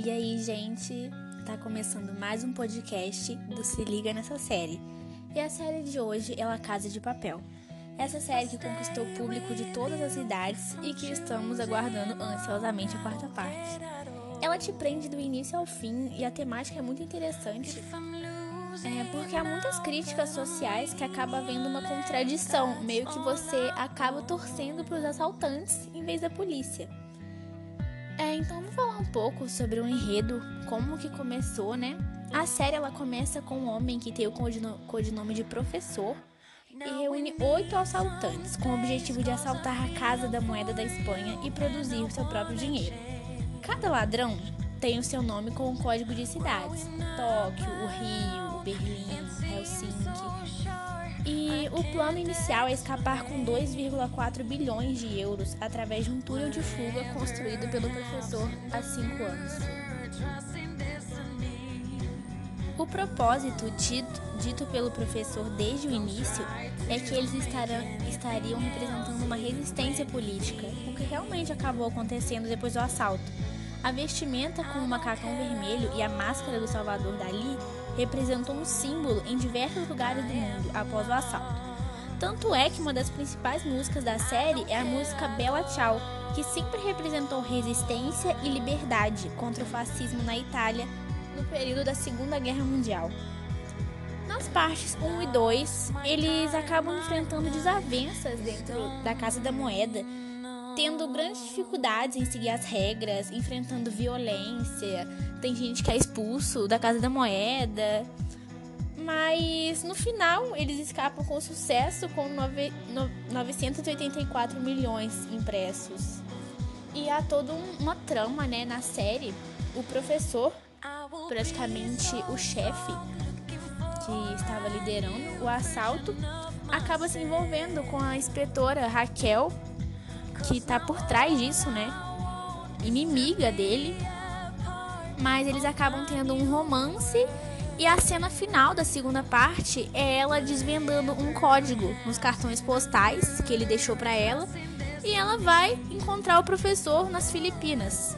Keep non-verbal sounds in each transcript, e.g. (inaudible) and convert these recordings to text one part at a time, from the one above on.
E aí, gente, tá começando mais um podcast do Se Liga nessa série. E a série de hoje é La Casa de Papel. Essa série que conquistou o público de todas as idades e que estamos aguardando ansiosamente a quarta parte. Ela te prende do início ao fim e a temática é muito interessante. É porque há muitas críticas sociais que acaba havendo uma contradição, meio que você acaba torcendo para os assaltantes em vez da polícia. É, então vamos falar um pouco sobre o enredo, como que começou, né? A série ela começa com um homem que tem o codinome de professor e reúne oito assaltantes com o objetivo de assaltar a Casa da Moeda da Espanha e produzir o seu próprio dinheiro. Cada ladrão tem o seu nome com um código de cidades: Tóquio, o Rio, Berlim, Helsinki. E o plano inicial é escapar com 2,4 bilhões de euros através de um túnel de fuga construído pelo professor há cinco anos. O propósito dito, dito pelo professor desde o início é que eles estarão, estariam representando uma resistência política, o que realmente acabou acontecendo depois do assalto. A vestimenta com o macacão vermelho e a máscara do Salvador Dali representou um símbolo em diversos lugares do mundo após o assalto. Tanto é que uma das principais músicas da série é a música Bella Ciao, que sempre representou resistência e liberdade contra o fascismo na Itália no período da Segunda Guerra Mundial. Nas partes 1 e 2, eles acabam enfrentando desavenças dentro da Casa da Moeda, tendo grandes dificuldades em seguir as regras, enfrentando violência. Tem gente que é expulso da Casa da Moeda. Mas no final eles escapam com sucesso com nove, no, 984 milhões impressos. E há toda uma trama né, na série. O professor, praticamente o chefe que estava liderando o assalto, acaba se envolvendo com a inspetora Raquel, que tá por trás disso, né? Inimiga dele. Mas eles acabam tendo um romance e a cena final da segunda parte é ela desvendando um código nos cartões postais que ele deixou para ela e ela vai encontrar o professor nas Filipinas.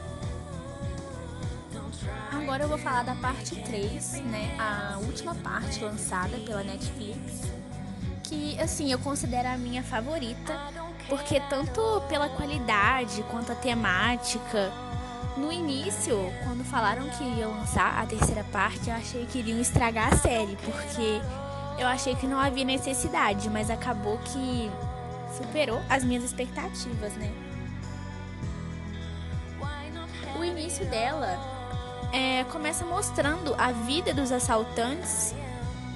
Agora eu vou falar da parte 3, né? A última parte lançada pela Netflix, que assim, eu considero a minha favorita porque tanto pela qualidade quanto a temática. No início, quando falaram que ia lançar a terceira parte, eu achei que iriam estragar a série, porque eu achei que não havia necessidade, mas acabou que superou as minhas expectativas, né? O início dela é, começa mostrando a vida dos assaltantes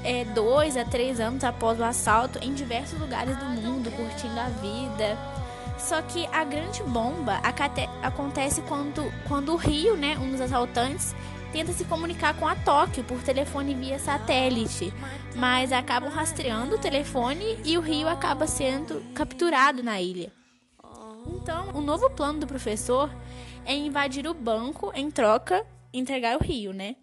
é, dois a três anos após o assalto em diversos lugares do mundo, curtindo a vida. Só que a grande bomba acontece quando, quando o Rio, né, um dos assaltantes, tenta se comunicar com a Tóquio por telefone via satélite, mas acabam rastreando o telefone e o Rio acaba sendo capturado na ilha. Então, o novo plano do professor é invadir o banco em troca entregar o Rio, né?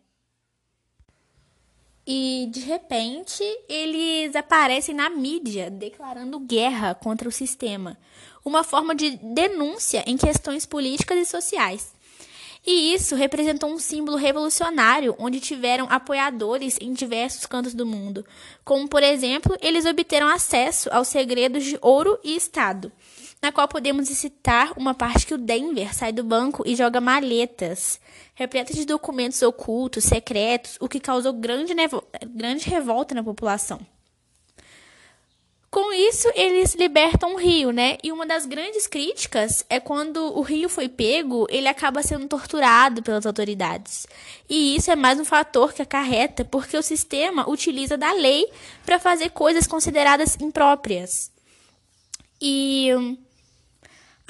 E de repente eles aparecem na mídia declarando guerra contra o sistema, uma forma de denúncia em questões políticas e sociais. E isso representou um símbolo revolucionário onde tiveram apoiadores em diversos cantos do mundo, como por exemplo, eles obteram acesso aos segredos de ouro e Estado, na qual podemos citar uma parte que o Denver sai do banco e joga maletas, repletas de documentos ocultos, secretos, o que causou grande, grande revolta na população. Com isso, eles libertam o rio, né? E uma das grandes críticas é quando o rio foi pego, ele acaba sendo torturado pelas autoridades. E isso é mais um fator que acarreta, porque o sistema utiliza da lei para fazer coisas consideradas impróprias. E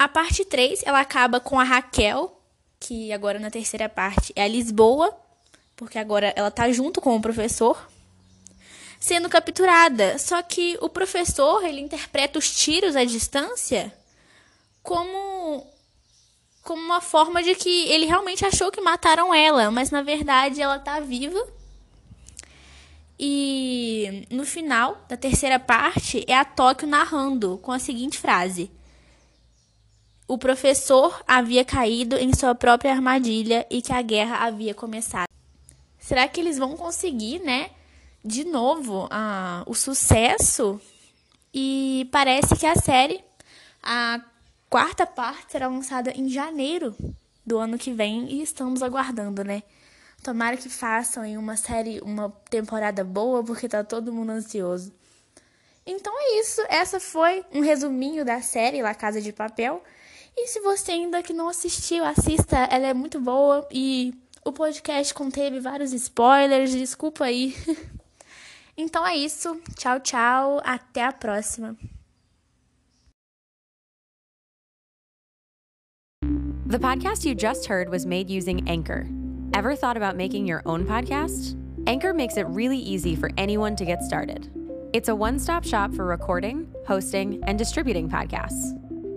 a parte 3, ela acaba com a Raquel, que agora na terceira parte é a Lisboa, porque agora ela tá junto com o professor, sendo capturada. Só que o professor, ele interpreta os tiros à distância como como uma forma de que ele realmente achou que mataram ela, mas na verdade ela tá viva. E no final da terceira parte é a Tóquio narrando com a seguinte frase: o professor havia caído em sua própria armadilha e que a guerra havia começado. Será que eles vão conseguir, né? De novo, uh, o sucesso? E parece que a série, a quarta parte, será lançada em janeiro do ano que vem e estamos aguardando, né? Tomara que façam em uma série, uma temporada boa, porque tá todo mundo ansioso. Então é isso. Essa foi um resuminho da série La Casa de Papel. E se você ainda que não assistiu, assista, ela é muito boa e o podcast conteve vários spoilers, desculpa aí. (laughs) então é isso. Tchau, tchau. Até a próxima. The podcast you just heard was made using Anchor. Ever thought about making your own podcast? Anchor makes it really easy for anyone to get started. It's a one stop shop for recording, hosting, and distributing podcasts.